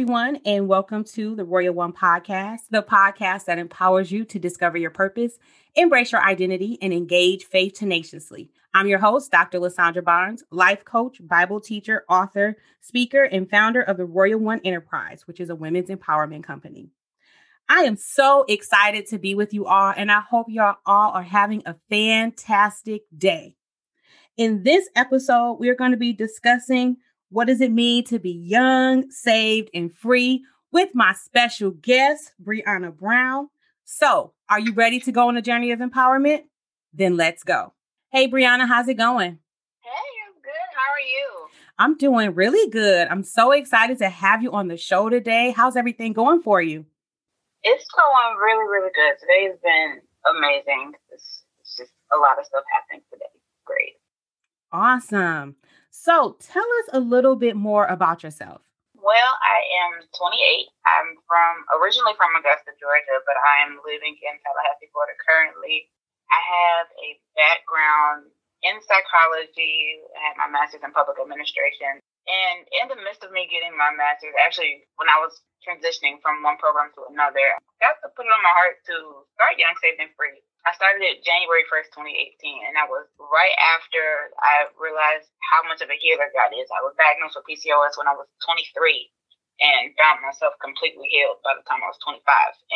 everyone, and welcome to the Royal One podcast, the podcast that empowers you to discover your purpose, embrace your identity, and engage faith tenaciously. I'm your host, Dr. LaSondra Barnes, life coach, Bible teacher, author, speaker, and founder of the Royal One Enterprise, which is a women's empowerment company. I am so excited to be with you all, and I hope y'all all are having a fantastic day. In this episode, we are going to be discussing what does it mean to be young, saved, and free with my special guest, Briana Brown. So, are you ready to go on a journey of empowerment? Then let's go. Hey, Briana, how's it going? Hey, I'm good. How are you? I'm doing really good. I'm so excited to have you on the show today. How's everything going for you? It's going really, really good. Today has been amazing. It's, it's just a lot of stuff happening today. Great. Awesome. So tell us a little bit more about yourself. Well, I am 28. I'm from originally from Augusta, Georgia, but I am living in Tallahassee, Florida currently. I have a background in psychology. I had my master's in public administration. And in the midst of me getting my master's, actually, when I was transitioning from one program to another, I got to put it on my heart to start Young, Saved, and Free. I started it January 1st, 2018, and that was right after I realized how much of a healer God is. I was diagnosed with PCOS when I was 23 and found myself completely healed by the time I was 25.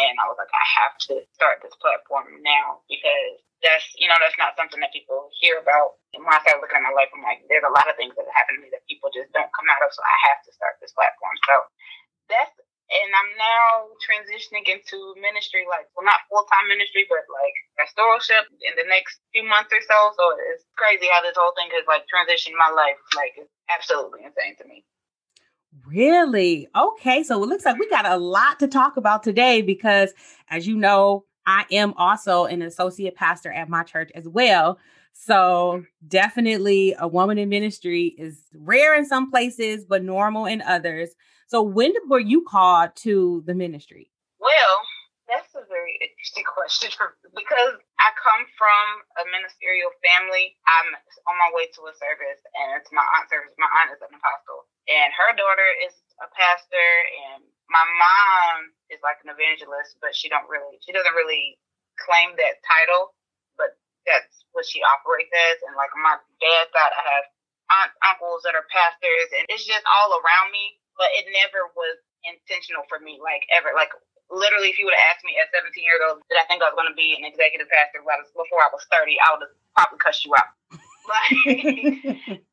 And I was like, I have to start this platform now because that's, you know, that's not something that people hear about. And when I started looking at my life, I'm like, there's a lot of things that happen to me that people just don't come out of. So I have to start this platform. So that's and I'm now transitioning into ministry, like well, not full time ministry, but like pastoralship in the next few months or so. So it's crazy how this whole thing has like transitioned my life. Like it's absolutely insane to me. Really? Okay. So it looks like we got a lot to talk about today because, as you know, I am also an associate pastor at my church as well. So definitely a woman in ministry is rare in some places, but normal in others. So when were you called to the ministry? Well, that's a very interesting question because I come from a ministerial family. I'm on my way to a service, and it's my aunt's service. My aunt is an apostle, and her daughter is a pastor, and my mom is like an evangelist, but she don't really, she doesn't really claim that title, but that's what she operates as. And like my dad side, I have aunts, uncles that are pastors, and it's just all around me but it never was intentional for me, like ever. Like literally, if you would have asked me at 17 years old, did I think I was going to be an executive pastor before I was 30, I would have probably cussed you out. like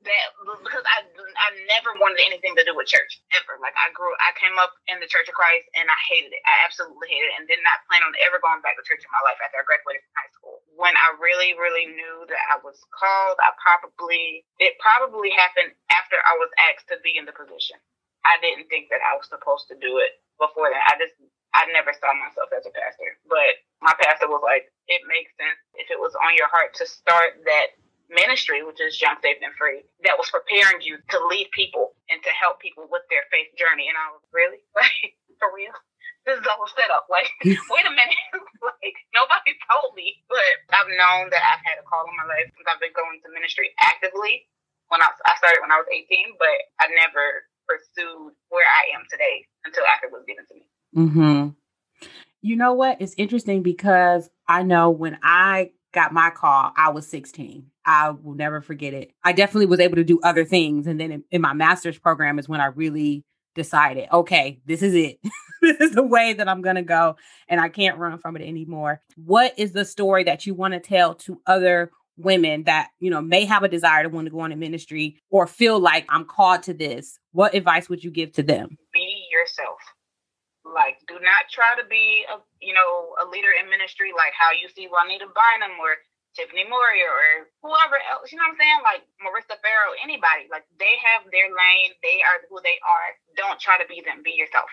that because I I never wanted anything to do with church ever. Like I grew, I came up in the Church of Christ and I hated it. I absolutely hated it, and did not plan on ever going back to church in my life after I graduated from high school. When I really, really knew that I was called, I probably it probably happened after I was asked to be in the position. I didn't think that I was supposed to do it before that. I just I never saw myself as a pastor. But my pastor was like, it makes sense if it was on your heart to start that ministry, which is Young, Saved, and Free, that was preparing you to lead people and to help people with their faith journey. And I was really like, for real? This is all set up. Like, wait a minute. like, nobody told me. But I've known that I've had a call in my life since I've been going to ministry actively. When I, I started when I was 18, but I never pursued where I am today until after it was given to me. Mm-hmm. You know what? It's interesting because I know when I got my call, I was 16. I will never forget it. I definitely was able to do other things. And then in, in my master's program is when I really decided, okay, this is it. this is the way that I'm going to go. And I can't run from it anymore. What is the story that you want to tell to other women that, you know, may have a desire to want to go into ministry or feel like I'm called to this, what advice would you give to them? Be yourself. Like, do not try to be a, you know, a leader in ministry like how you see Juanita Bynum or Tiffany Moyer or whoever else, you know what I'm saying? Like Marissa Farrow, anybody. Like they have their lane, they are who they are. Don't try to be them, be yourself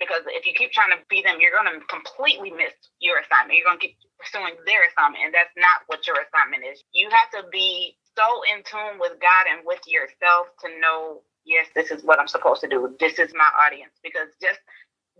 because if you keep trying to be them, you're going to completely miss your assignment. You're going to keep pursuing their assignment, and that's not what your assignment is. You have to be so in tune with God and with yourself to know, yes, this is what I'm supposed to do. This is my audience. Because just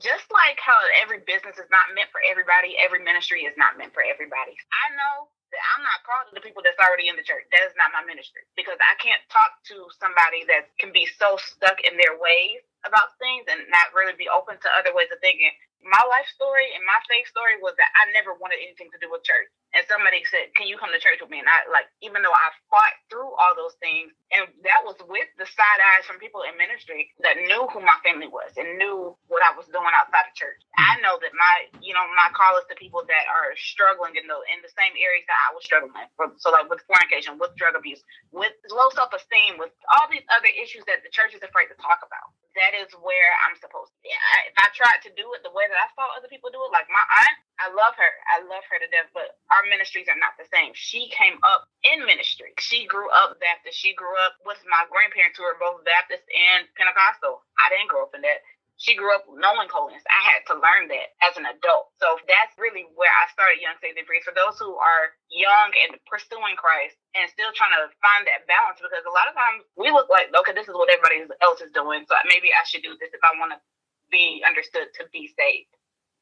just like how every business is not meant for everybody, every ministry is not meant for everybody. I know that I'm not called to the people that's already in the church. That is not my ministry because I can't talk to somebody that can be so stuck in their ways about things and not really be open to other ways of thinking. My life story and my faith story was that I never wanted anything to do with church and somebody said, "Can you come to church with me?" And I like, even though I fought through all those things, and that was with the side eyes from people in ministry that knew who my family was and knew what I was doing outside of church. I mm-hmm. know that my, you know, my call is to people that are struggling in the in the same areas that I was struggling. With. So like with fornication, with drug abuse, with low self esteem, with all these other issues that the church is afraid to talk about that is where I'm supposed to be. I, if I tried to do it the way that I saw other people do it, like my aunt, I love her. I love her to death, but our ministries are not the same. She came up in ministry. She grew up Baptist. She grew up with my grandparents who are both Baptist and Pentecostal. I didn't grow up in that she grew up knowing holiness. I had to learn that as an adult. So that's really where I started Young Saved and Free. For those who are young and pursuing Christ and still trying to find that balance, because a lot of times we look like, okay, this is what everybody else is doing. So maybe I should do this if I want to be understood to be saved.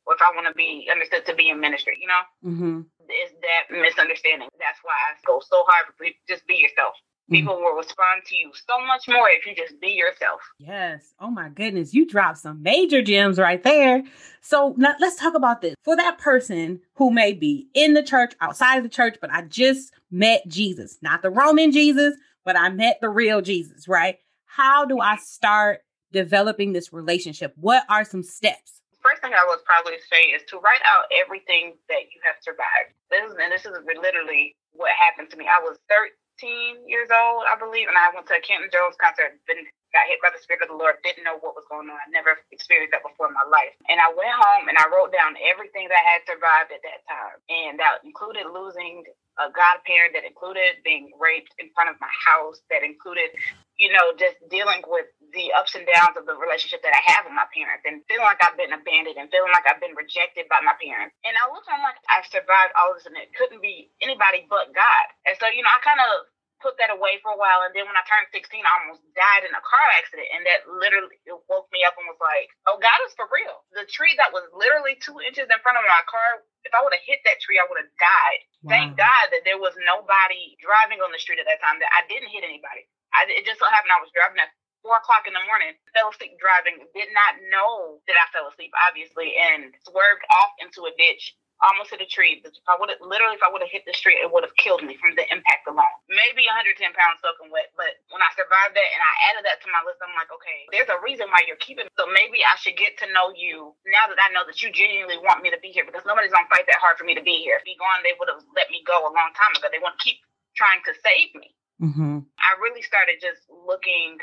Or if I want to be understood to be in ministry, you know, mm-hmm. it's that misunderstanding. That's why I go so hard. Just be yourself. Mm. People will respond to you so much more if you just be yourself. Yes. Oh my goodness. You dropped some major gems right there. So now let's talk about this. For that person who may be in the church, outside of the church, but I just met Jesus, not the Roman Jesus, but I met the real Jesus, right? How do I start developing this relationship? What are some steps? First thing I would probably say is to write out everything that you have survived. This is, and this is literally what happened to me. I was 13 years old, I believe, and I went to a Canton Jones concert. Been got hit by the Spirit of the Lord. Didn't know what was going on. I never experienced that before in my life. And I went home and I wrote down everything that I had survived at that time, and that included losing a godparent. That included being raped in front of my house. That included, you know, just dealing with the ups and downs of the relationship that I have with my parents and feeling like I've been abandoned and feeling like I've been rejected by my parents. And I looked, I'm like, I've survived all this and it couldn't be anybody but God. And so, you know, I kind of put that away for a while. And then when I turned 16, I almost died in a car accident. And that literally woke me up and was like, oh, God is for real. The tree that was literally two inches in front of my car, if I would have hit that tree, I would have died. Wow. Thank God that there was nobody driving on the street at that time, that I didn't hit anybody. I, it just so happened I was driving at four o'clock in the morning, fell asleep driving, did not know that I fell asleep, obviously, and swerved off into a ditch almost hit a tree. If I would have literally, if I would have hit the street, it would have killed me from the impact alone. Maybe 110 pounds soaking wet, but when I survived that and I added that to my list, I'm like, okay, there's a reason why you're keeping. Me. So maybe I should get to know you now that I know that you genuinely want me to be here because nobody's gonna fight that hard for me to be here. If be gone, they would have let me go a long time ago. They want to keep trying to save me. Mm-hmm. I really started just looking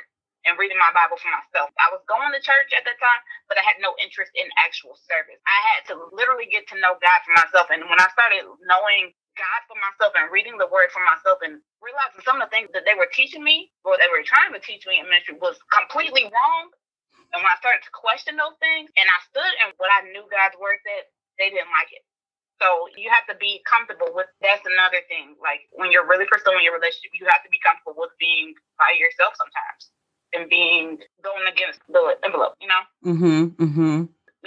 and reading my Bible for myself. I was going to church at that time, but I had no interest in actual service. I had to literally get to know God for myself. And when I started knowing God for myself and reading the word for myself and realizing some of the things that they were teaching me or they were trying to teach me in ministry was completely wrong. And when I started to question those things and I stood in what I knew God's word said, they didn't like it. So you have to be comfortable with that's another thing. Like when you're really pursuing your relationship, you have to be comfortable with being by yourself sometimes and being going against the envelope, you know? Mm-hmm. Mm-hmm.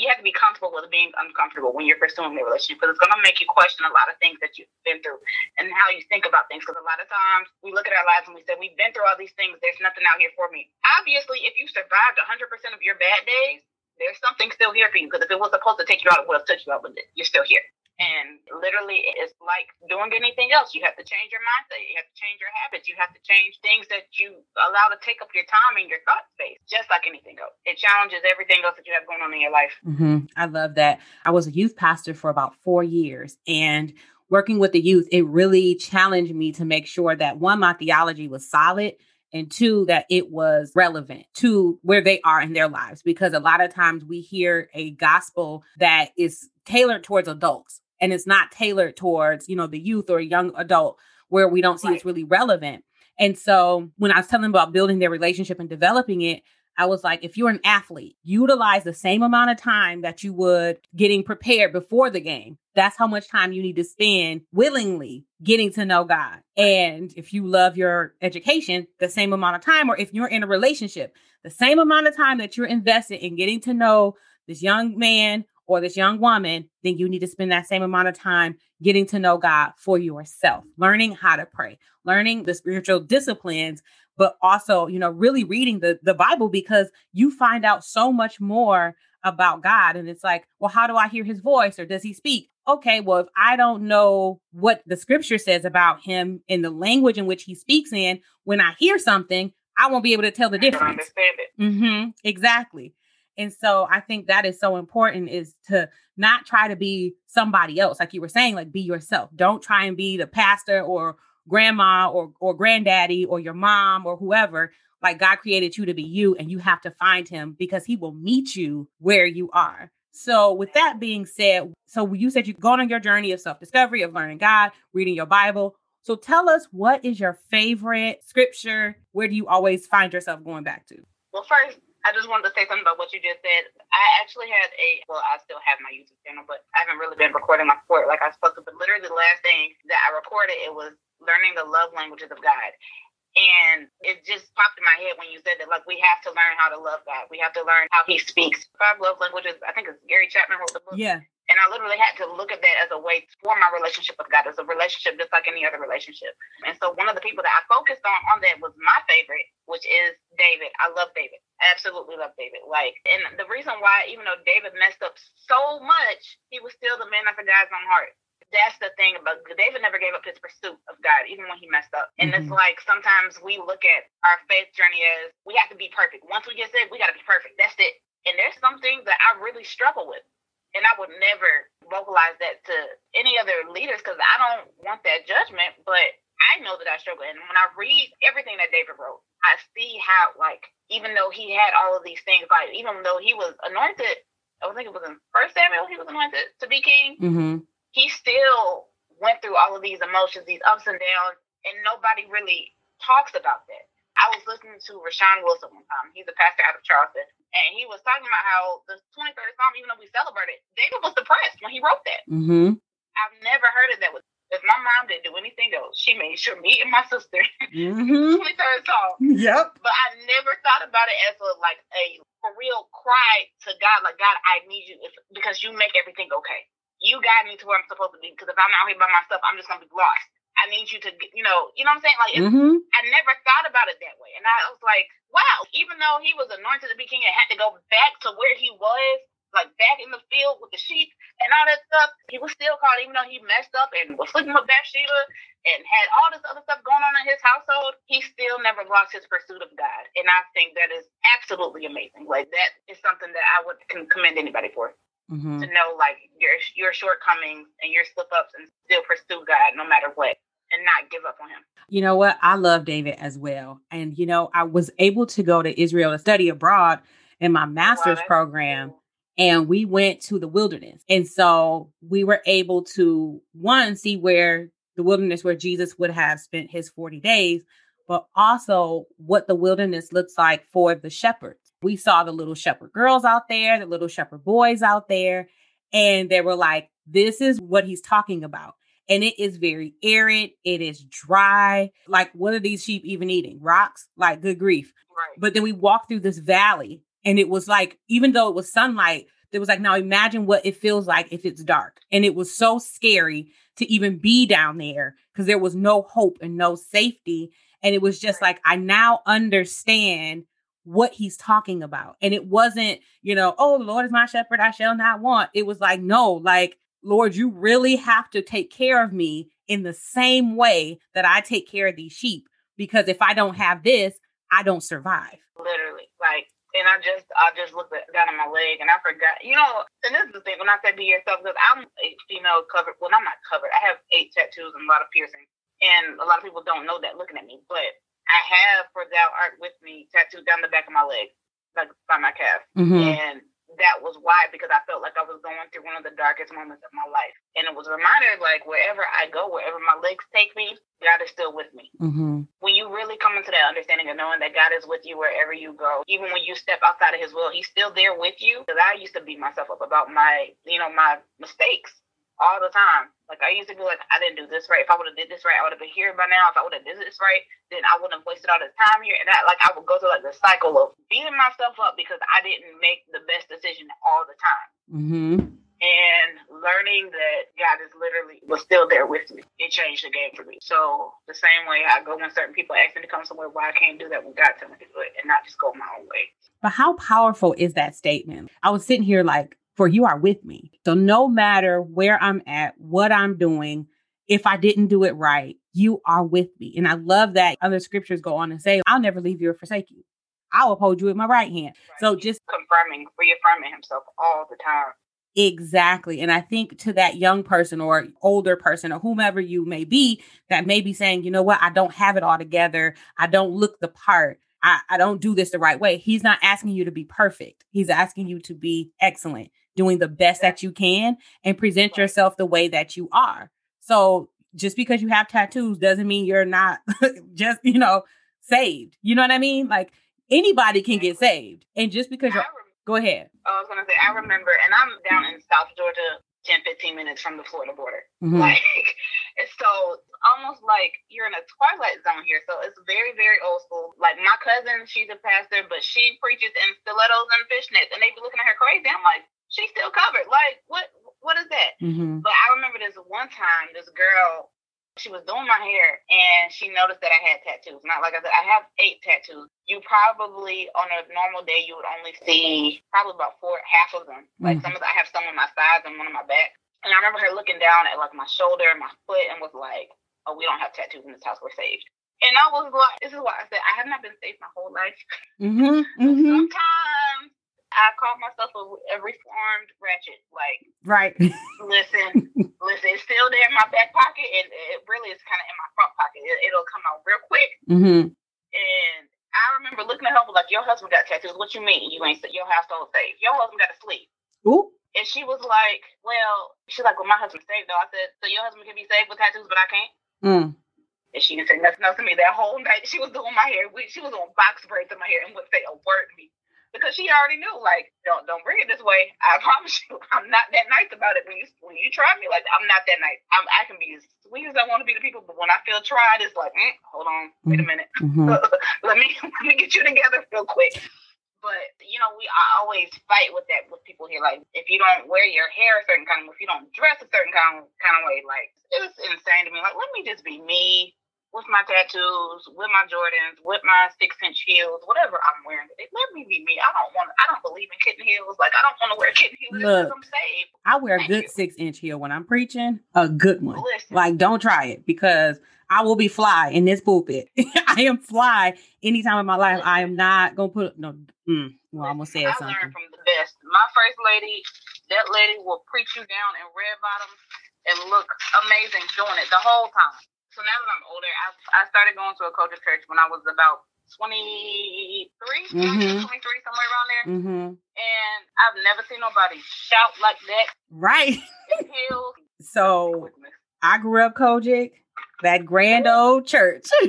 You have to be comfortable with being uncomfortable when you're pursuing a relationship because it's going to make you question a lot of things that you've been through and how you think about things. Because a lot of times we look at our lives and we say, We've been through all these things. There's nothing out here for me. Obviously, if you survived 100% of your bad days, there's something still here for you because if it was supposed to take you out, it would have touched you out, but you're still here. And literally, it's like doing anything else. You have to change your mindset. You have to change your habits. You have to change things that you allow to take up your time and your thought space, just like anything else. It challenges everything else that you have going on in your life. Mm-hmm. I love that. I was a youth pastor for about four years. And working with the youth, it really challenged me to make sure that one, my theology was solid and two that it was relevant to where they are in their lives because a lot of times we hear a gospel that is tailored towards adults and it's not tailored towards you know the youth or young adult where we don't see right. it's really relevant and so when i was telling them about building their relationship and developing it I was like, if you're an athlete, utilize the same amount of time that you would getting prepared before the game. That's how much time you need to spend willingly getting to know God. And if you love your education, the same amount of time, or if you're in a relationship, the same amount of time that you're invested in getting to know this young man or this young woman, then you need to spend that same amount of time getting to know God for yourself, learning how to pray, learning the spiritual disciplines but also, you know, really reading the, the Bible because you find out so much more about God. And it's like, well, how do I hear his voice or does he speak? Okay, well, if I don't know what the scripture says about him in the language in which he speaks in, when I hear something, I won't be able to tell the difference. Mm-hmm, exactly. And so I think that is so important is to not try to be somebody else. Like you were saying, like be yourself. Don't try and be the pastor or grandma or or granddaddy or your mom or whoever. Like God created you to be you and you have to find him because he will meet you where you are. So with that being said, so you said you've gone on your journey of self-discovery, of learning God, reading your Bible. So tell us what is your favorite scripture? Where do you always find yourself going back to? Well, first, I just wanted to say something about what you just said. I actually had a, well, I still have my YouTube channel, but I haven't really been recording my sport like I was supposed to. But literally, the last thing that I recorded, it was learning the love languages of God. And it just popped in my head when you said that, like, we have to learn how to love God. We have to learn how He speaks. Five love languages, I think it's Gary Chapman wrote the book. Yeah. And I literally had to look at that as a way for my relationship with God, as a relationship just like any other relationship. And so one of the people that I focused on on that was my favorite, which is David. I love David. I absolutely love David. Like, and the reason why, even though David messed up so much, he was still the man after God's own heart that's the thing about David never gave up his pursuit of God, even when he messed up. And mm-hmm. it's like sometimes we look at our faith journey as we have to be perfect. Once we get saved, we got to be perfect. That's it. And there's some things that I really struggle with and I would never vocalize that to any other leaders because I don't want that judgment, but I know that I struggle. And when I read everything that David wrote, I see how, like, even though he had all of these things, like, even though he was anointed, I think it was in First Samuel, he was anointed to be king. Mm-hmm. He still went through all of these emotions, these ups and downs, and nobody really talks about that. I was listening to Rashawn Wilson one time. He's a pastor out of Charleston. And he was talking about how the 23rd Psalm, even though we celebrated, David was depressed when he wrote that. Mm-hmm. I've never heard of that. With, if my mom didn't do anything else, she made sure me and my sister, mm-hmm. 23rd Psalm. Yep. But I never thought about it as a, like a for real cry to God, like, God, I need you because you make everything okay. You guide me to where I'm supposed to be because if I'm out here by myself, I'm just going to be lost. I need you to, you know, you know what I'm saying? Like, mm-hmm. I never thought about it that way. And I was like, wow, even though he was anointed to be king and had to go back to where he was, like back in the field with the sheep and all that stuff, he was still called, even though he messed up and was sleeping with Bathsheba and had all this other stuff going on in his household, he still never lost his pursuit of God. And I think that is absolutely amazing. Like, that is something that I would commend anybody for. Mm-hmm. To know like your your shortcomings and your slip ups and still pursue God no matter what and not give up on him. You know what? I love David as well. And you know, I was able to go to Israel to study abroad in my master's wow, program. Cool. And we went to the wilderness. And so we were able to one see where the wilderness where Jesus would have spent his 40 days, but also what the wilderness looks like for the shepherds. We saw the little shepherd girls out there, the little shepherd boys out there, and they were like, this is what he's talking about. And it is very arid, it is dry. Like, what are these sheep even eating? Rocks? Like, good grief. Right. But then we walked through this valley, and it was like, even though it was sunlight, it was like, now imagine what it feels like if it's dark. And it was so scary to even be down there because there was no hope and no safety. And it was just like, I now understand what he's talking about. And it wasn't, you know, oh, the Lord is my shepherd, I shall not want. It was like, no, like, Lord, you really have to take care of me in the same way that I take care of these sheep. Because if I don't have this, I don't survive. Literally. Like, and I just I just looked at, down at my leg and I forgot. You know, and this is the thing when I said be yourself because I'm a female covered. Well, I'm not covered. I have eight tattoos and a lot of piercings, and a lot of people don't know that looking at me. But I have for thou art with me tattooed down the back of my leg, like by my calf, mm-hmm. and that was why because I felt like I was going through one of the darkest moments of my life. And it was a reminder like wherever I go, wherever my legs take me, God is still with me. Mm-hmm. When you really come into that understanding of knowing that God is with you wherever you go, even when you step outside of his will, he's still there with you. Because I used to beat myself up about my, you know, my mistakes all the time. Like I used to be like, I didn't do this right. If I would have did this right, I would have been here by now. If I would have did this right, then I wouldn't have wasted all this time here. And that, like, I would go through like the cycle of beating myself up because I didn't make the best decision all the time. Mm-hmm. And learning that God is literally was still there with me. It changed the game for me. So the same way I go when certain people ask me to come somewhere, why I can't do that when God tells me to do it, and not just go my own way. But how powerful is that statement? I was sitting here like, for you are with me. So no matter where I'm at, what I'm doing, if I didn't do it right, you are with me. And I love that other scriptures go on and say, I'll never leave you or forsake you. I'll hold you with my right hand. Right. So just confirming, reaffirming himself all the time. Exactly. And I think to that young person or older person or whomever you may be that may be saying, you know what, I don't have it all together. I don't look the part. I, I don't do this the right way. He's not asking you to be perfect. He's asking you to be excellent, doing the best that you can and present yourself the way that you are. So just because you have tattoos doesn't mean you're not just, you know, saved. You know what I mean? Like anybody can get saved. And just because you're go ahead. I was gonna say I remember and I'm down in South Georgia 10, 15 minutes from the Florida border. Mm-hmm. Like so almost like you're in a twilight zone here. So it's very, very old school. Like my cousin, she's a pastor, but she preaches in stilettos and fishnets and they be looking at her crazy. I'm like, she's still covered. Like, what what is that? Mm-hmm. But I remember this one time, this girl, she was doing my hair and she noticed that I had tattoos. Not like I said, I have eight tattoos. You probably on a normal day you would only see probably about four, half of them. Like mm-hmm. some of the, I have some on my sides and one on my back. And I remember her looking down at like my shoulder and my foot and was like, "Oh, we don't have tattoos in this house. We're saved." And I was like, "This is why I said I have not been saved my whole life. Mm-hmm. Mm-hmm. Sometimes I call myself a, a reformed ratchet. Like, right. listen, listen, it's still there in my back pocket, and it really is kind of in my front pocket. It, will come out real quick. Mm-hmm. And I remember looking at her like, "Your husband got tattoos. What you mean? You ain't your household safe? Your husband got to sleep." Ooh. And she was like, "Well, she's like, well, my husband's saved though." I said, "So your husband can be saved with tattoos, but I can't." Mm. And she didn't say nothing else to me that whole night. She was doing my hair. We, she was on box braids in my hair and wouldn't say a word to me because she already knew, like, don't don't bring it this way. I promise you, I'm not that nice about it. When you when you try me, like, I'm not that nice. I'm, I can be as sweet as I want to be to people, but when I feel tried, it's like, mm, hold on, wait a minute, mm-hmm. let me let me get you together real quick. But you know, we I always fight with that with people here. Like, if you don't wear your hair a certain kind of, if you don't dress a certain kind of kind of way, like it's insane to me. Like, let me just be me with my tattoos, with my Jordans, with my six inch heels, whatever I'm wearing. Let me be me. I don't want. I don't believe in kitten heels. Like I don't want to wear kitten heels Look, I'm safe. I wear a good you. six inch heel when I'm preaching. A good one. Listen. Like don't try it because I will be fly in this pulpit. I am fly anytime in my life. I am not gonna put no. Mm, well, I'm gonna say I something. learned from the best. My first lady, that lady will preach you down in red bottoms and look amazing doing it the whole time so now that I'm older, I, I started going to a culture church when I was about 23, mm-hmm. 23, somewhere around there. Mm-hmm. And I've never seen nobody shout like that. Right. so I grew up COGIC, that grand old church.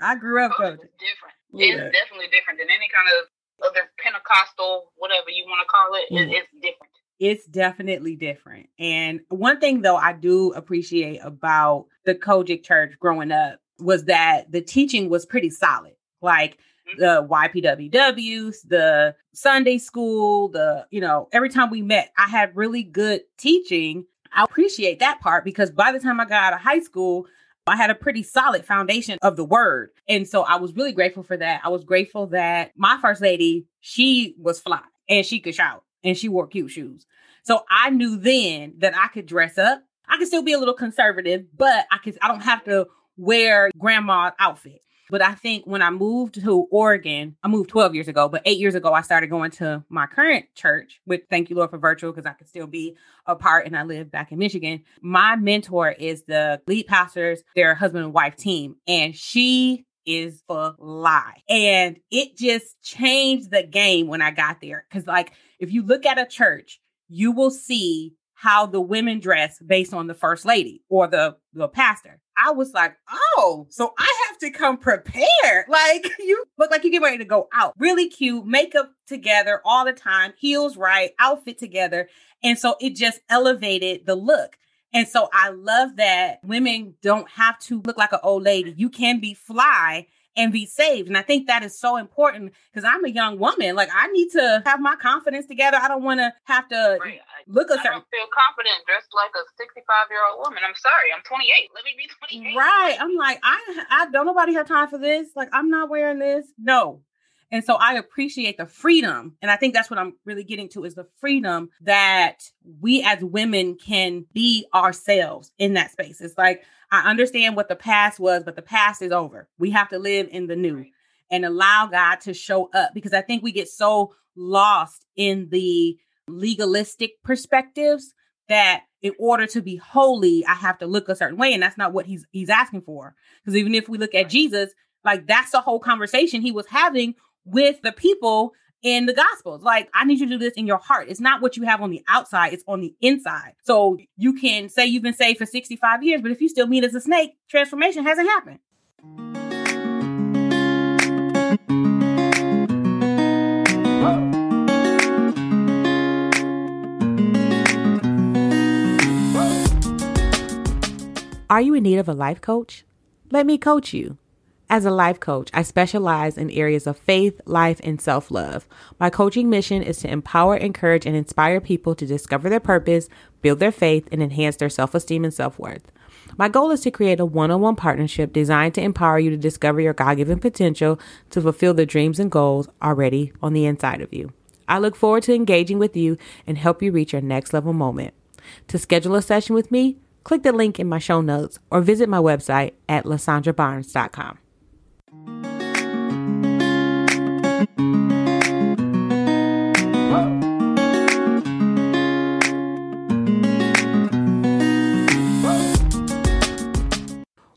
I grew up COGIC. Different. Yeah. It's definitely different than any kind of other Pentecostal, whatever you want to call it. Mm. It, it's different it's definitely different. And one thing though I do appreciate about the COGIC church growing up was that the teaching was pretty solid. Like mm-hmm. the YPWWs, the Sunday school, the, you know, every time we met, I had really good teaching. I appreciate that part because by the time I got out of high school, I had a pretty solid foundation of the word. And so I was really grateful for that. I was grateful that my first lady, she was fly and she could shout and she wore cute shoes. So I knew then that I could dress up. I could still be a little conservative, but I could I don't have to wear grandma's outfit. But I think when I moved to Oregon, I moved 12 years ago, but eight years ago, I started going to my current church, with thank you, Lord, for virtual, because I could still be a part and I live back in Michigan. My mentor is the lead pastors, their husband and wife team, and she is lie. And it just changed the game when I got there. Cause like if you look at a church, you will see how the women dress based on the first lady or the the pastor. I was like, oh, so I have to come prepared. Like you look like you get ready to go out. Really cute, makeup together all the time, heels right, outfit together. And so it just elevated the look. And so I love that women don't have to look like an old lady. You can be fly and be saved. And I think that is so important because I'm a young woman. Like I need to have my confidence together. I don't want to have to right. look a certain. I don't feel confident dressed like a 65 year old woman. I'm sorry, I'm 28. Let me be 28. Right. I'm like I I don't nobody have time for this. Like I'm not wearing this. No. And so I appreciate the freedom. And I think that's what I'm really getting to is the freedom that we as women can be ourselves in that space. It's like I understand what the past was, but the past is over. We have to live in the new and allow God to show up because I think we get so lost in the legalistic perspectives that in order to be holy, I have to look a certain way. And that's not what he's he's asking for. Because even if we look at Jesus, like that's the whole conversation he was having with the people in the gospels. Like, I need you to do this in your heart. It's not what you have on the outside, it's on the inside. So you can say you've been saved for 65 years, but if you still meet as a snake, transformation hasn't happened. Are you in need of a life coach? Let me coach you. As a life coach, I specialize in areas of faith, life, and self love. My coaching mission is to empower, encourage, and inspire people to discover their purpose, build their faith, and enhance their self esteem and self worth. My goal is to create a one on one partnership designed to empower you to discover your God given potential to fulfill the dreams and goals already on the inside of you. I look forward to engaging with you and help you reach your next level moment. To schedule a session with me, click the link in my show notes or visit my website at lasondrabarnes.com.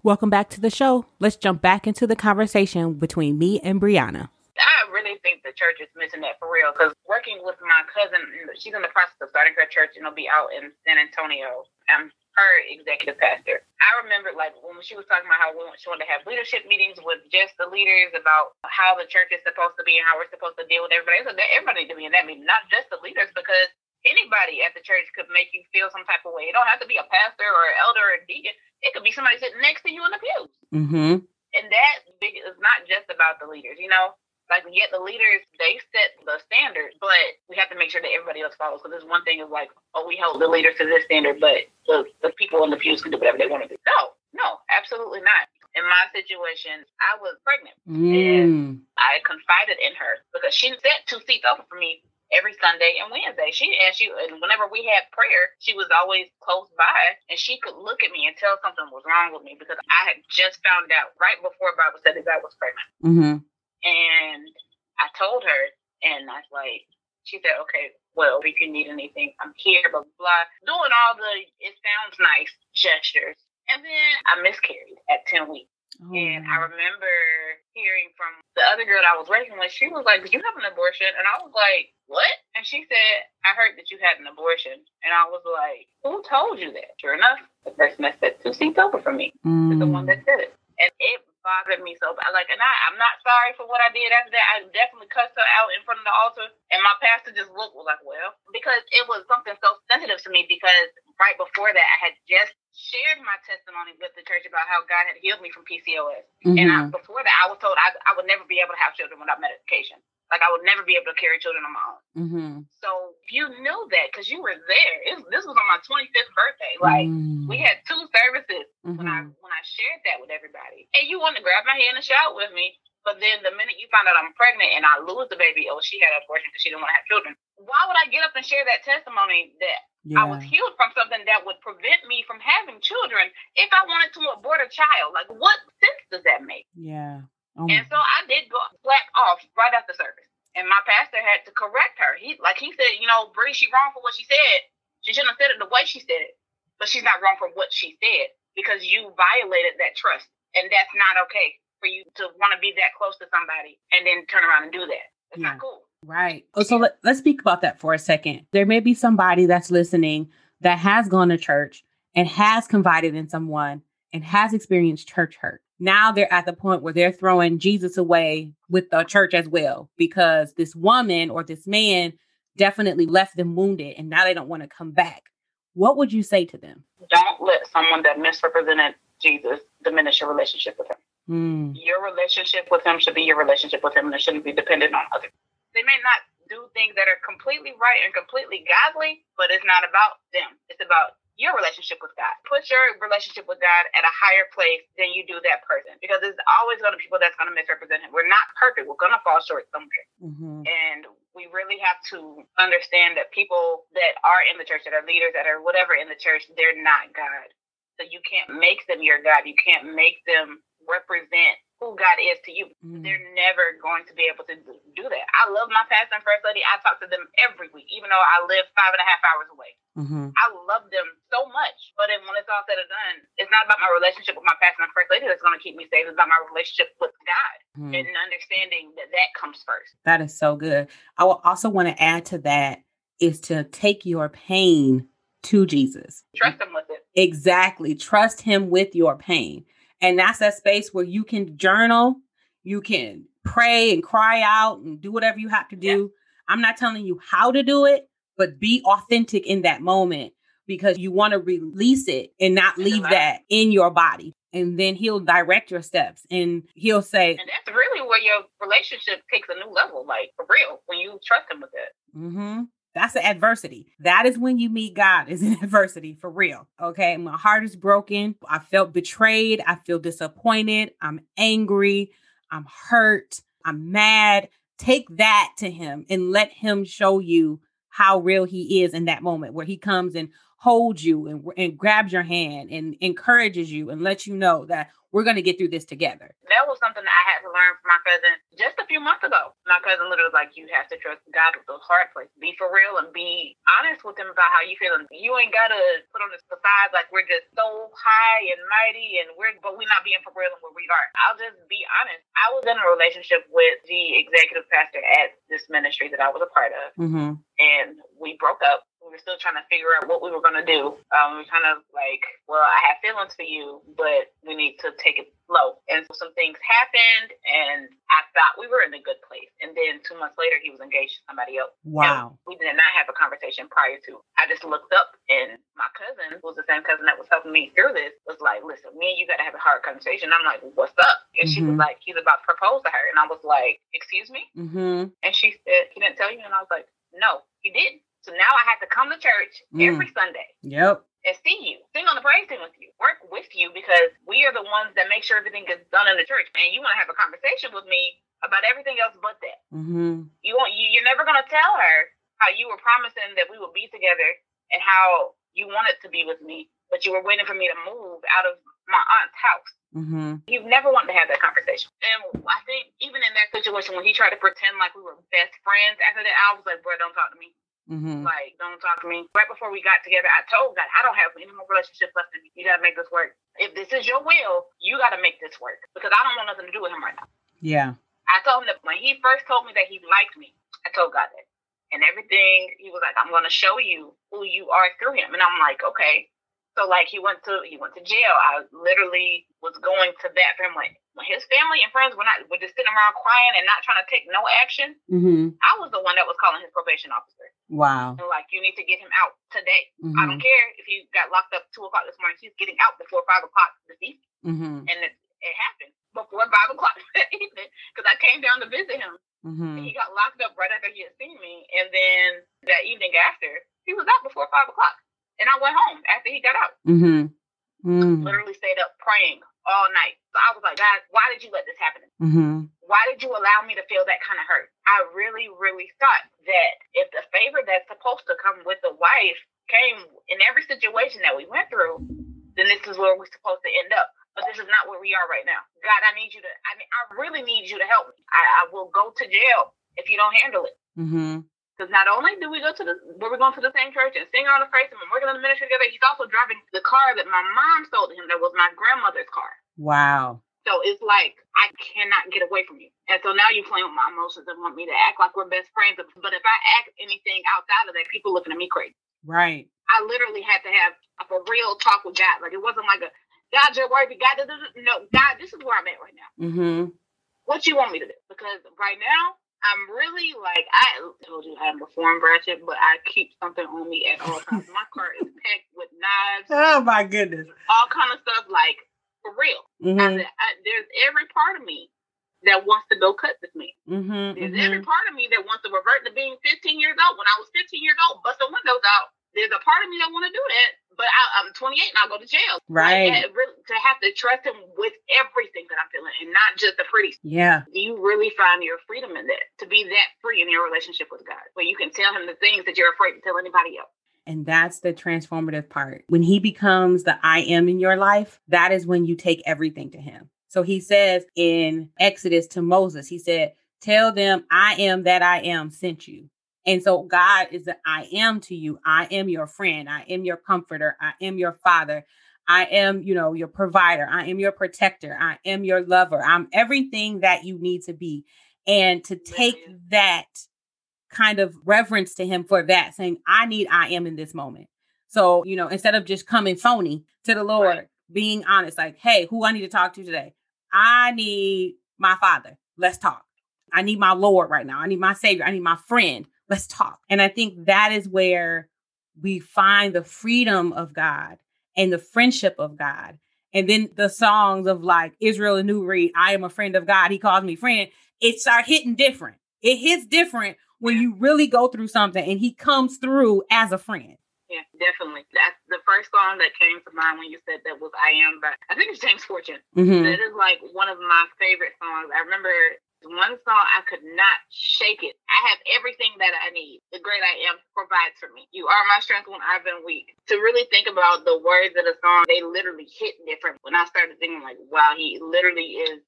Welcome back to the show. Let's jump back into the conversation between me and Briana. I really think the church is missing that for real because working with my cousin, she's in the process of starting her church and it'll be out in San Antonio. I'm her executive pastor. I remember like when she was talking about how she wanted to have leadership meetings with just the leaders about how the church is supposed to be and how we're supposed to deal with everybody. So everybody to be in that meeting, not just the leaders, because anybody at the church could make you feel some type of way. It don't have to be a pastor or an elder or a deacon. It could be somebody sitting next to you in the pews. Mm-hmm. And that is not just about the leaders. You know, like yet the leaders they set the standard, but we have to make sure that everybody else follows. Because this one thing is like, oh, we hold the leaders to this standard, but the, the people in the pews can do whatever they want to do. No, no, absolutely not. In my situation, I was pregnant mm. and I confided in her because she set two seats open for me every Sunday and Wednesday. She and she and whenever we had prayer, she was always close by and she could look at me and tell something was wrong with me because I had just found out right before Bible that I was pregnant. Mm-hmm. And I told her, and I was like, she said, okay, well, if you need anything, I'm here, blah, blah, blah. Doing all the, it sounds nice gestures. And then I miscarried at 10 weeks. Oh. And I remember hearing from the other girl I was working with, she was like, Did you have an abortion? And I was like, What? And she said, I heard that you had an abortion. And I was like, Who told you that? Sure enough, the person that said two seats over from me mm. is the one that said it. And it bothered me so bad. Like, and I, I'm not sorry for what I did after that. I definitely cussed her out in front of the altar. And my pastor just looked like, Well, because it was something so sensitive to me because right before that, I had just shared my testimony with the church about how God had healed me from PCOS. Mm-hmm. And I, before that, I was told I, I would never be able to have children without medication. Like I would never be able to carry children on my own. Mm-hmm. So you knew that because you were there. It, this was on my 25th birthday. Like mm-hmm. we had two services when I mm-hmm. when I shared that with everybody. And you wanted to grab my hand and shout with me. But then the minute you find out I'm pregnant and I lose the baby, oh, she had an abortion because she didn't want to have children. Why would I get up and share that testimony that yeah. I was healed from something that would prevent me from having children if I wanted to abort a child. Like, what sense does that make? Yeah. Oh and so I did go flat off right after service. And my pastor had to correct her. He like he said, you know, Bree, she wrong for what she said. She shouldn't have said it the way she said it. But she's not wrong for what she said because you violated that trust. And that's not okay for you to want to be that close to somebody and then turn around and do that. It's yeah. not cool. Right. Oh, so let, let's speak about that for a second. There may be somebody that's listening that has gone to church and has confided in someone and has experienced church hurt. Now they're at the point where they're throwing Jesus away with the church as well because this woman or this man definitely left them wounded and now they don't want to come back. What would you say to them? Don't let someone that misrepresented Jesus diminish your relationship with him. Mm. Your relationship with him should be your relationship with him, and it shouldn't be dependent on others. They may not do things that are completely right and completely godly, but it's not about them. It's about your relationship with God. Put your relationship with God at a higher place than you do that person because there's always going to be people that's going to misrepresent him. We're not perfect. We're going to fall short somewhere. Mm-hmm. And we really have to understand that people that are in the church, that are leaders, that are whatever in the church, they're not God. So you can't make them your God. You can't make them represent who God is to you. Mm. They're never going to be able to do that. I love my pastor and first lady. I talk to them every week, even though I live five and a half hours away. Mm-hmm. I love them so much. But when it's all said and done, it's not about my relationship with my pastor and first lady that's going to keep me safe. It's about my relationship with God mm. and understanding that that comes first. That is so good. I will also want to add to that is to take your pain to Jesus. Trust him with it. Exactly. Trust him with your pain and that's that space where you can journal, you can pray and cry out and do whatever you have to do. Yeah. I'm not telling you how to do it, but be authentic in that moment because you want to release it and not leave that in your body. And then he'll direct your steps and he'll say, And that's really where your relationship takes a new level, like for real, when you trust him with it. Mm-hmm. That's the adversity. That is when you meet God, is in adversity for real. Okay. My heart is broken. I felt betrayed. I feel disappointed. I'm angry. I'm hurt. I'm mad. Take that to Him and let Him show you how real He is in that moment where He comes and holds you and, and grabs your hand and encourages you and lets you know that we're going to get through this together. That was something that I had to learn from my cousin just a few months ago. My cousin literally was like, You have to trust God with those hard places. Be for real and be honest with him about how you feeling. You ain't got to put on this facade like we're just so high and mighty and we're, but we're not being for real and where we are. I'll just be honest. I was in a relationship with the executive pastor at this ministry that I was a part of. Mm-hmm. And we broke up we were still trying to figure out what we were going to do. Um, we were kind of like, well, I have feelings for you, but we need to take it slow. And so some things happened, and I thought we were in a good place. And then two months later, he was engaged to somebody else. Wow. And we did not have a conversation prior to. I just looked up, and my cousin, who was the same cousin that was helping me through this, was like, listen, me and you got to have a hard conversation. I'm like, what's up? And mm-hmm. she was mm-hmm. like, he's about to propose to her. And I was like, excuse me? Mm-hmm. And she said, he didn't tell you? And I was like, no, he didn't. So now I have to come to church mm. every Sunday. Yep. And see you, sing on the praise team with you, work with you because we are the ones that make sure everything gets done in the church. And you want to have a conversation with me about everything else but that. Mm-hmm. You want you, you're never gonna tell her how you were promising that we would be together and how you wanted to be with me, but you were waiting for me to move out of my aunt's house. Mm-hmm. You've never wanted to have that conversation. And I think even in that situation, when he tried to pretend like we were best friends after that, I was like, bro, don't talk to me. Mm-hmm. Like, don't talk to me. Right before we got together, I told God, I don't have any more relationship left in me. You gotta make this work. If this is your will, you gotta make this work. Because I don't want nothing to do with him right now. Yeah. I told him that when he first told me that he liked me, I told God that. And everything, he was like, I'm gonna show you who you are through him. And I'm like, okay. So like he went to he went to jail. I literally was going to bat for him like when his family and friends were not were just sitting around crying and not trying to take no action. Mm-hmm. I was the one that was calling his probation officer. Wow. And like you need to get him out today. Mm-hmm. I don't care if he got locked up two o'clock this morning. He's getting out before five o'clock this evening. Mm-hmm. And it, it happened before five o'clock that evening because I came down to visit him. Mm-hmm. He got locked up right after he had seen me, and then that evening after, he was out before five o'clock. And I went home after he got out. Mm-hmm. Mm-hmm. Literally stayed up praying all night. So I was like, God, why did you let this happen? Mm-hmm. Why did you allow me to feel that kind of hurt? I really, really thought that if the favor that's supposed to come with the wife came in every situation that we went through, then this is where we're supposed to end up. But this is not where we are right now. God, I need you to, I mean, I really need you to help me. I, I will go to jail if you don't handle it. Mm-hmm. Because not only do we go to the, where we're going to the same church and sing on the praise and we're working on the ministry together, he's also driving the car that my mom sold him that was my grandmother's car. Wow. So it's like, I cannot get away from you. And so now you're playing with my emotions and want me to act like we're best friends. But if I act anything outside of that, people looking at me crazy. Right. I literally had to have a real talk with God. Like it wasn't like a, God, you're worthy. God, no, God, this is where I'm at right now. Mm-hmm. What you want me to do? Because right now, I'm really like I told you I'm a foreign ratchet, but I keep something on me at all times. My car is packed with knives. Oh my goodness! All kind of stuff like for real. Mm-hmm. I I, there's every part of me that wants to go cut with me. Mm-hmm, there's mm-hmm. every part of me that wants to revert to being 15 years old. When I was 15 years old, bust the windows out. There's a part of me that want to do that, but I, am 28 and I'll go to jail. Right. Like, to have to trust him with everything that I'm feeling and not just the pretty. Yeah. You really find your freedom in that? To be that free in your relationship with God, where you can tell him the things that you're afraid to tell anybody else. And that's the transformative part. When he becomes the I am in your life, that is when you take everything to him. So he says in Exodus to Moses, he said, Tell them I am that I am sent you. And so God is the I am to you. I am your friend. I am your comforter. I am your father. I am, you know, your provider. I am your protector. I am your lover. I'm everything that you need to be. And to take that kind of reverence to him for that, saying, I need I am in this moment. So, you know, instead of just coming phony to the Lord, right. being honest, like, hey, who I need to talk to today? I need my father. Let's talk. I need my Lord right now. I need my Savior. I need my friend. Let's talk. And I think that is where we find the freedom of God and the friendship of God. And then the songs of like Israel and New Breed, I am a friend of God. He calls me friend. It start hitting different. It hits different when you really go through something and he comes through as a friend. Yeah, definitely. That's the first song that came to mind when you said that was I Am, but I think it's James Fortune. Mm-hmm. That is like one of my favorite songs. I remember one song I could not shake it. I have everything that I need. The great I am provides for me. You are my strength when I've been weak. To really think about the words of the song, they literally hit different. When I started thinking like, wow, he literally is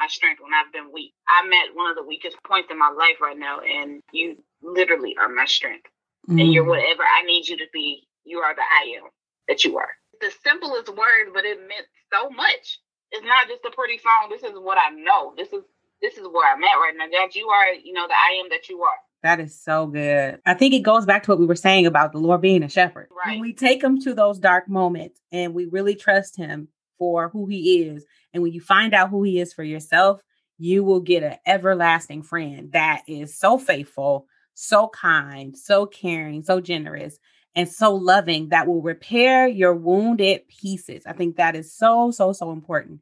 my strength when I've been weak. I'm at one of the weakest points in my life right now, and you literally are my strength mm. and you're mm. whatever I need you to be. You are the I am that you are. The simplest word, but it meant so much. It's not just a pretty song. This is what I know. This is this is where I'm at right now. That you are, you know, the I am that you are. That is so good. I think it goes back to what we were saying about the Lord being a shepherd. Right. When we take him to those dark moments and we really trust him for who he is, and when you find out who he is for yourself, you will get an everlasting friend that is so faithful, so kind, so caring, so generous, and so loving that will repair your wounded pieces. I think that is so, so, so important.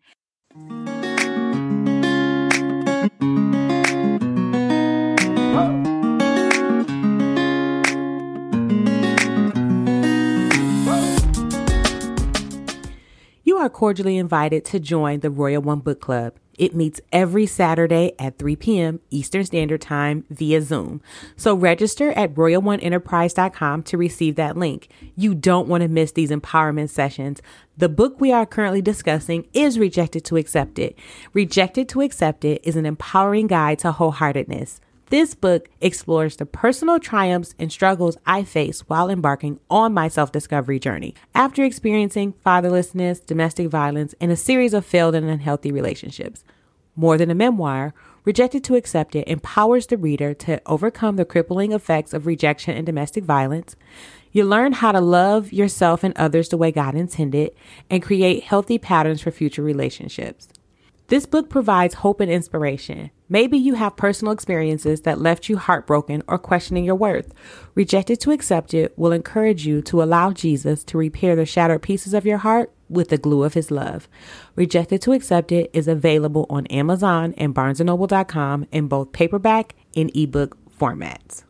You are cordially invited to join the Royal One Book Club. It meets every Saturday at 3 p.m. Eastern Standard Time via Zoom. So register at royaloneenterprise.com to receive that link. You don't want to miss these empowerment sessions. The book we are currently discussing is Rejected to Accepted. Rejected to Accepted is an empowering guide to wholeheartedness. This book explores the personal triumphs and struggles I face while embarking on my self discovery journey after experiencing fatherlessness, domestic violence, and a series of failed and unhealthy relationships. More than a memoir, Rejected to Accepted empowers the reader to overcome the crippling effects of rejection and domestic violence. You learn how to love yourself and others the way God intended and create healthy patterns for future relationships. This book provides hope and inspiration. Maybe you have personal experiences that left you heartbroken or questioning your worth. Rejected to Accepted will encourage you to allow Jesus to repair the shattered pieces of your heart with the glue of his love. Rejected to Accepted is available on Amazon and barnesandnoble.com in both paperback and ebook formats.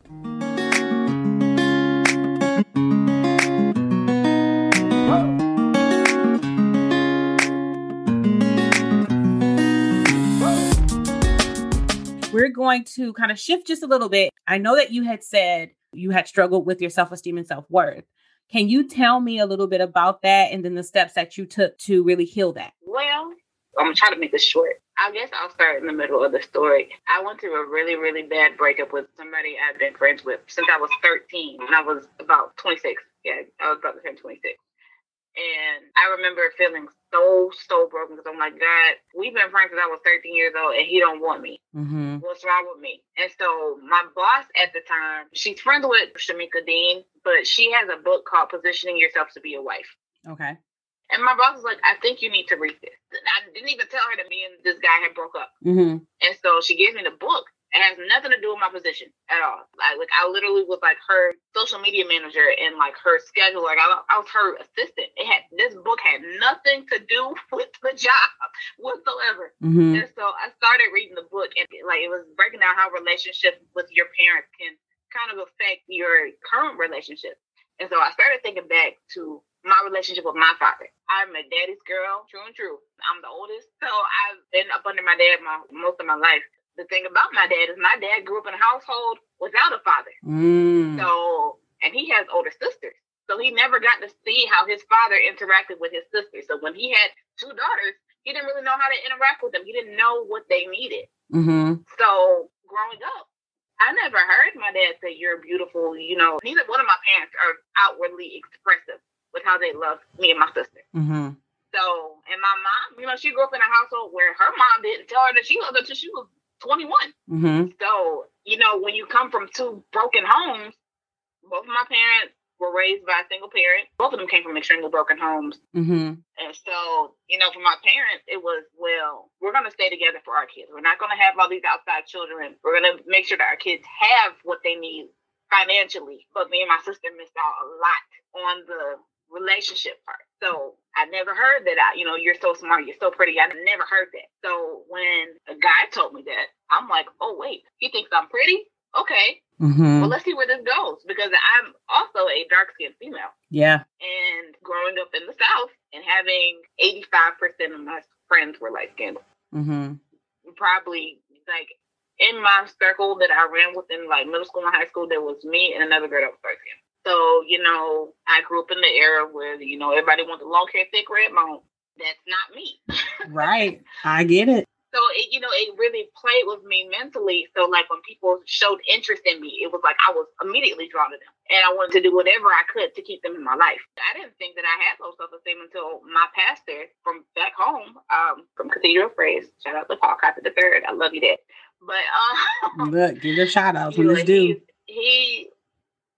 We're going to kind of shift just a little bit. I know that you had said you had struggled with your self esteem and self worth. Can you tell me a little bit about that and then the steps that you took to really heal that? Well, I'm gonna try to make this short. I guess I'll start in the middle of the story. I went through a really, really bad breakup with somebody I've been friends with since I was 13 and I was about 26. Yeah, I was about to turn 26. And I remember feeling so, so broken because I'm like, God, we've been friends since I was 13 years old and he don't want me. Mm-hmm. What's wrong with me? And so my boss at the time, she's friends with Shamika Dean, but she has a book called Positioning Yourself to Be a Wife. Okay. And my boss was like, I think you need to read this. I didn't even tell her that me and this guy had broke up. Mm-hmm. And so she gave me the book. It has nothing to do with my position at all. I, like I literally was like her social media manager and like her schedule. Like I, I was her assistant. It had this book had nothing to do with the job whatsoever. Mm-hmm. And so I started reading the book and like it was breaking down how relationships with your parents can kind of affect your current relationship. And so I started thinking back to my relationship with my father. I'm a daddy's girl, true and true. I'm the oldest, so I've been up under my dad my, most of my life the thing about my dad is my dad grew up in a household without a father. Mm. So, and he has older sisters. So he never got to see how his father interacted with his sisters. So when he had two daughters, he didn't really know how to interact with them. He didn't know what they needed. Mm-hmm. So growing up, I never heard my dad say, You're beautiful. You know, neither one of my parents are outwardly expressive with how they love me and my sister. Mm-hmm. So, and my mom, you know, she grew up in a household where her mom didn't tell her that she loved her until she was 21. Mm-hmm. So, you know, when you come from two broken homes, both of my parents were raised by a single parent. Both of them came from extremely broken homes. Mm-hmm. And so, you know, for my parents, it was, well, we're going to stay together for our kids. We're not going to have all these outside children. We're going to make sure that our kids have what they need financially. But me and my sister missed out a lot on the relationship part. So I never heard that. I, you know, you're so smart, you're so pretty. I never heard that. So when a guy told me that, I'm like, oh wait, he thinks I'm pretty. Okay. Mm-hmm. Well, let's see where this goes because I'm also a dark skinned female. Yeah. And growing up in the South and having 85% of my friends were light skinned. Mm-hmm. Probably like in my circle that I ran within like middle school and high school, there was me and another girl that was dark skinned. So, you know, I grew up in the era where, you know, everybody wants the long hair, thick red bone. That's not me. right. I get it. So it, you know, it really played with me mentally. So like when people showed interest in me, it was like I was immediately drawn to them, and I wanted to do whatever I could to keep them in my life. I didn't think that I had low self esteem until my pastor from back home, um, from Cathedral Praise. Shout out to Paul Coffey the third. I love you, Dad. But um, look, give your shout outs when it's due. He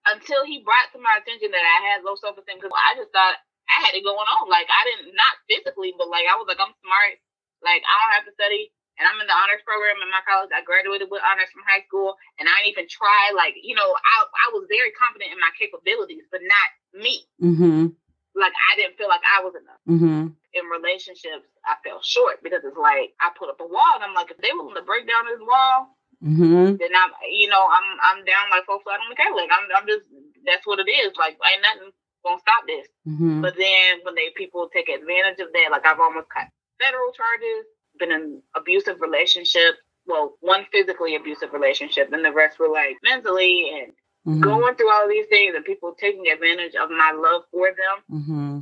until he brought to my attention that I had low self esteem because I just thought I had it going on. Like I didn't not physically, but like I was like I'm smart. Like I don't have to study, and I'm in the honors program in my college. I graduated with honors from high school, and I didn't even try. Like you know, I I was very confident in my capabilities, but not me. Mm-hmm. Like I didn't feel like I was enough. Mm-hmm. In relationships, I fell short because it's like I put up a wall, and I'm like, if they willing to break down this wall, Mm-hmm. Then I'm, you know, I'm I'm down like four flat on the cake. Like I'm, I'm just that's what it is. Like ain't nothing gonna stop this. Mm-hmm. But then when they people take advantage of that, like I've almost got federal charges, been in abusive relationship. Well, one physically abusive relationship, and the rest were like mentally and mm-hmm. going through all these things, and people taking advantage of my love for them, mm-hmm.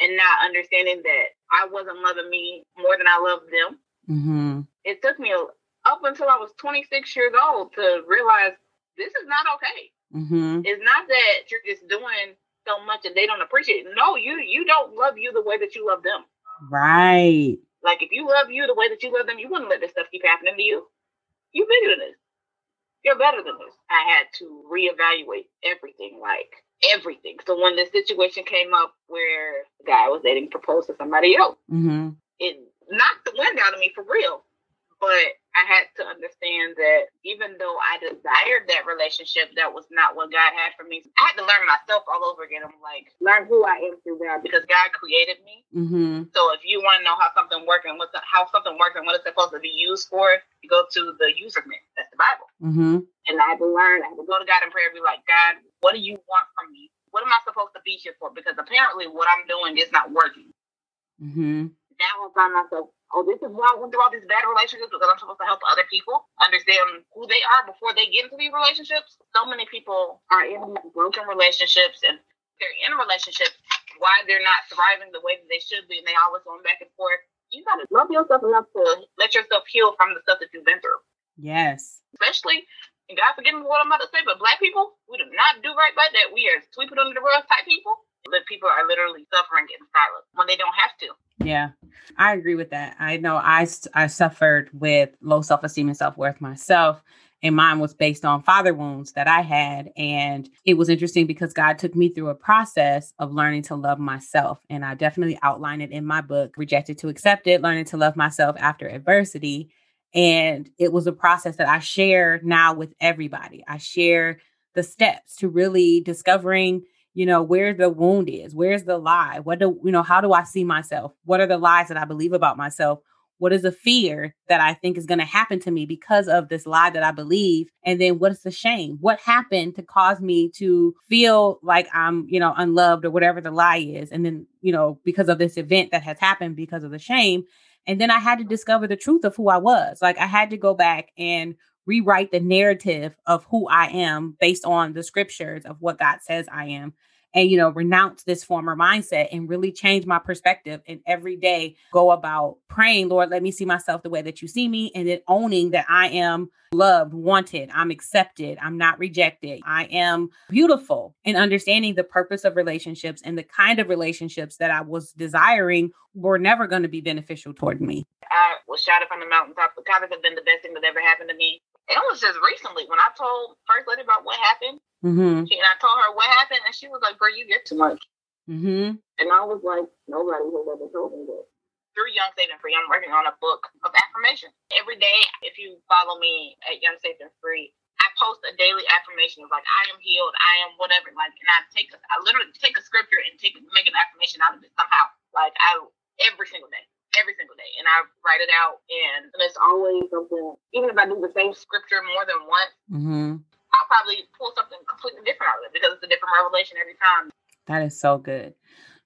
and not understanding that I wasn't loving me more than I loved them. Mm-hmm. It took me a, up until I was 26 years old to realize this is not okay. Mm-hmm. It's not that you're just doing so much and they don't appreciate it. No, you you don't love you the way that you love them. Right. Like if you love you the way that you love them, you wouldn't let this stuff keep happening to you. You're bigger than this. You're better than this. I had to reevaluate everything, like everything. So when the situation came up where the guy I was dating proposed to somebody else, mm-hmm. it knocked the wind out of me for real. But I had to understand that even though I desired that relationship, that was not what God had for me. I had to learn myself all over again. I'm like, learn who I am through God because God created me. Mm-hmm. So if you want to know how something works and what the, how something works and what it's supposed to be used for, you go to the user manual. That's the Bible. Mm-hmm. And I had to learn. I had to go to God in prayer and be like, God, what do you want from me? What am I supposed to be here for? Because apparently what I'm doing is not working. Mm-hmm. I find myself oh, this is why I went through all these bad relationships because I'm supposed to help other people understand who they are before they get into these relationships. So many people are in broken relationships and they're in relationships why they're not thriving the way that they should be and they always going back and forth. You gotta love yourself enough to let yourself heal from the stuff that you've been through. Yes. Especially and God forgive me what I'm about to say, but black people, we do not do right by that. We are sweeping under the rug type people. But people are literally suffering in silence when they don't have to. Yeah, I agree with that. I know I, I suffered with low self esteem and self worth myself. And mine was based on father wounds that I had. And it was interesting because God took me through a process of learning to love myself. And I definitely outline it in my book, Rejected to Accepted Learning to Love Myself After Adversity. And it was a process that I share now with everybody. I share the steps to really discovering, you know, where the wound is, where's the lie? What do, you know, how do I see myself? What are the lies that I believe about myself? What is the fear that I think is going to happen to me because of this lie that I believe? And then what is the shame? What happened to cause me to feel like I'm, you know, unloved or whatever the lie is? And then, you know, because of this event that has happened because of the shame. And then I had to discover the truth of who I was. Like I had to go back and rewrite the narrative of who I am based on the scriptures of what God says I am and you know renounce this former mindset and really change my perspective and every day go about praying lord let me see myself the way that you see me and then owning that i am loved wanted i'm accepted i'm not rejected i am beautiful and understanding the purpose of relationships and the kind of relationships that i was desiring were never going to be beneficial toward me. I was shouted from the mountaintop the comments have been the best thing that ever happened to me it was just recently when I told First Lady about what happened. Mm-hmm. She, and I told her what happened, and she was like, "Bro, you get too much." Mm-hmm. And I was like, "Nobody has ever told me that." Through Young Saved and Free, I'm working on a book of affirmation. Every day, if you follow me at Young Saved and Free, I post a daily affirmation of like, "I am healed," "I am whatever." Like, and I take a, I literally take a scripture and take make an affirmation out of it somehow. Like, I every single day every single day and I write it out and, and it's always something even if I do the same scripture more than once mm-hmm. I'll probably pull something completely different out of it because it's a different revelation every time. That is so good.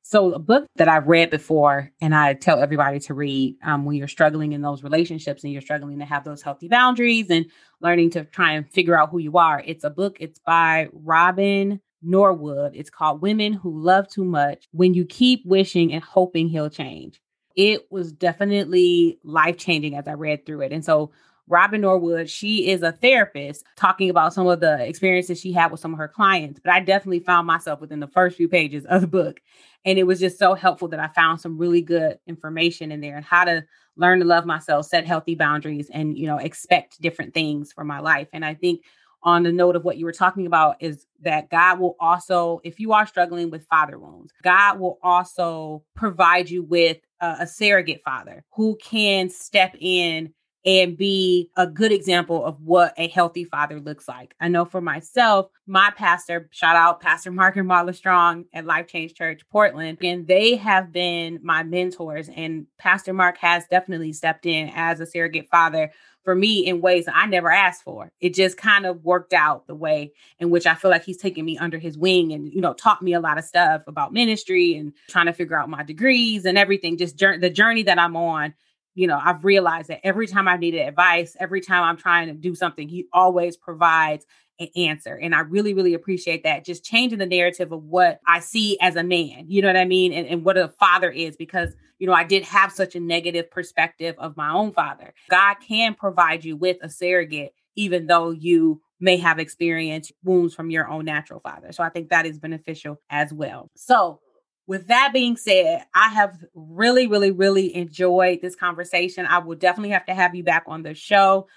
So, a book that I've read before, and I tell everybody to read um, when you're struggling in those relationships and you're struggling to have those healthy boundaries and learning to try and figure out who you are. It's a book, it's by Robin Norwood. It's called Women Who Love Too Much When You Keep Wishing and Hoping He'll Change it was definitely life changing as I read through it. And so, Robin Norwood, she is a therapist talking about some of the experiences she had with some of her clients. But I definitely found myself within the first few pages of the book. And it was just so helpful that I found some really good information in there and how to learn to love myself, set healthy boundaries, and, you know, expect different things for my life. And I think on the note of what you were talking about is that God will also, if you are struggling with father wounds, God will also provide you with a, a surrogate father who can step in and be a good example of what a healthy father looks like. I know for myself, my pastor, shout out Pastor Mark and Marla Strong at Life Change Church Portland, and they have been my mentors. And Pastor Mark has definitely stepped in as a surrogate father for me in ways I never asked for. It just kind of worked out the way in which I feel like he's taken me under his wing and, you know, taught me a lot of stuff about ministry and trying to figure out my degrees and everything. Just the journey that I'm on, you know, I've realized that every time I've needed advice, every time I'm trying to do something, he always provides an answer. And I really, really appreciate that. Just changing the narrative of what I see as a man, you know what I mean? And, and what a father is, because you know, I did have such a negative perspective of my own father. God can provide you with a surrogate, even though you may have experienced wounds from your own natural father. So I think that is beneficial as well. So, with that being said, I have really, really, really enjoyed this conversation. I will definitely have to have you back on the show.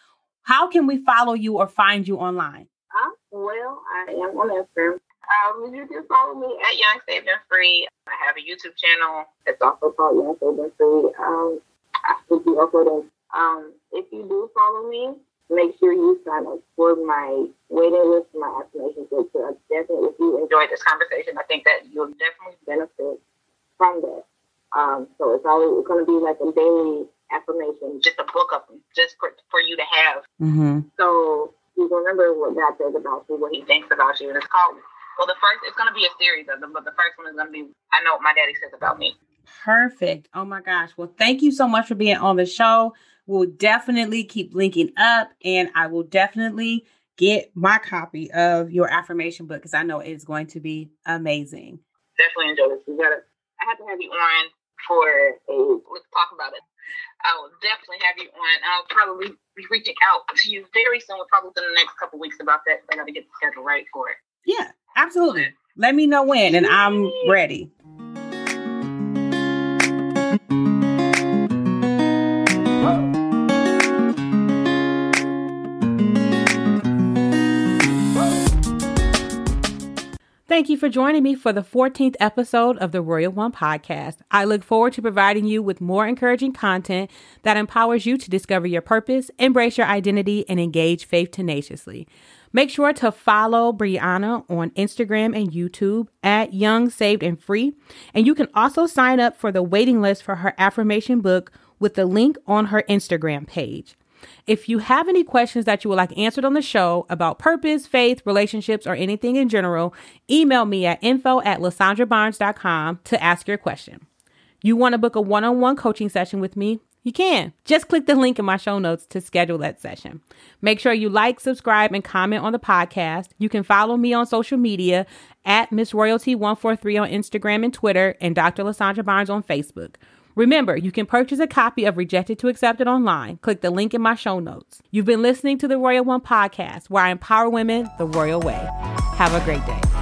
How can we follow you or find you online? Uh, well, I am on Instagram um, you can follow me at Young Saved and Free. I have a YouTube channel. It's also called Young Saved and Free. Um, I will be uploading. Um, if you do follow me, make sure you sign up for my waiting list for my affirmation group. So I definitely, if you enjoyed this conversation, I think that you'll definitely benefit from that. Um, so it's always going to be like a daily affirmation, just a book of them, just for, for you to have. Mm-hmm. So you remember what God says about you, what He thinks about you, and it's called well, the first it's going to be a series of them, but the first one is going to be I know what my daddy says about me. Perfect. Oh my gosh. Well, thank you so much for being on the show. We'll definitely keep linking up, and I will definitely get my copy of your affirmation book because I know it's going to be amazing. Definitely enjoy this. You gotta. I have to have you on for a. Let's talk about it. I will definitely have you on. I'll probably be reaching out to you very soon, probably within the next couple weeks about that. I got to get the schedule right for it. Yeah, absolutely. Let me know when, and I'm ready. Thank you for joining me for the 14th episode of the Royal One podcast. I look forward to providing you with more encouraging content that empowers you to discover your purpose, embrace your identity, and engage faith tenaciously. Make sure to follow Briana on Instagram and YouTube at Young, Saved, and Free. And you can also sign up for the waiting list for her affirmation book with the link on her Instagram page. If you have any questions that you would like answered on the show about purpose, faith, relationships, or anything in general, email me at info at lasondrabarnes.com to ask your question. You want to book a one on one coaching session with me? You can. Just click the link in my show notes to schedule that session. Make sure you like, subscribe, and comment on the podcast. You can follow me on social media at Miss Royalty143 on Instagram and Twitter, and Dr. LaSondra Barnes on Facebook. Remember, you can purchase a copy of Rejected to Accepted online. Click the link in my show notes. You've been listening to the Royal One podcast, where I empower women the royal way. Have a great day.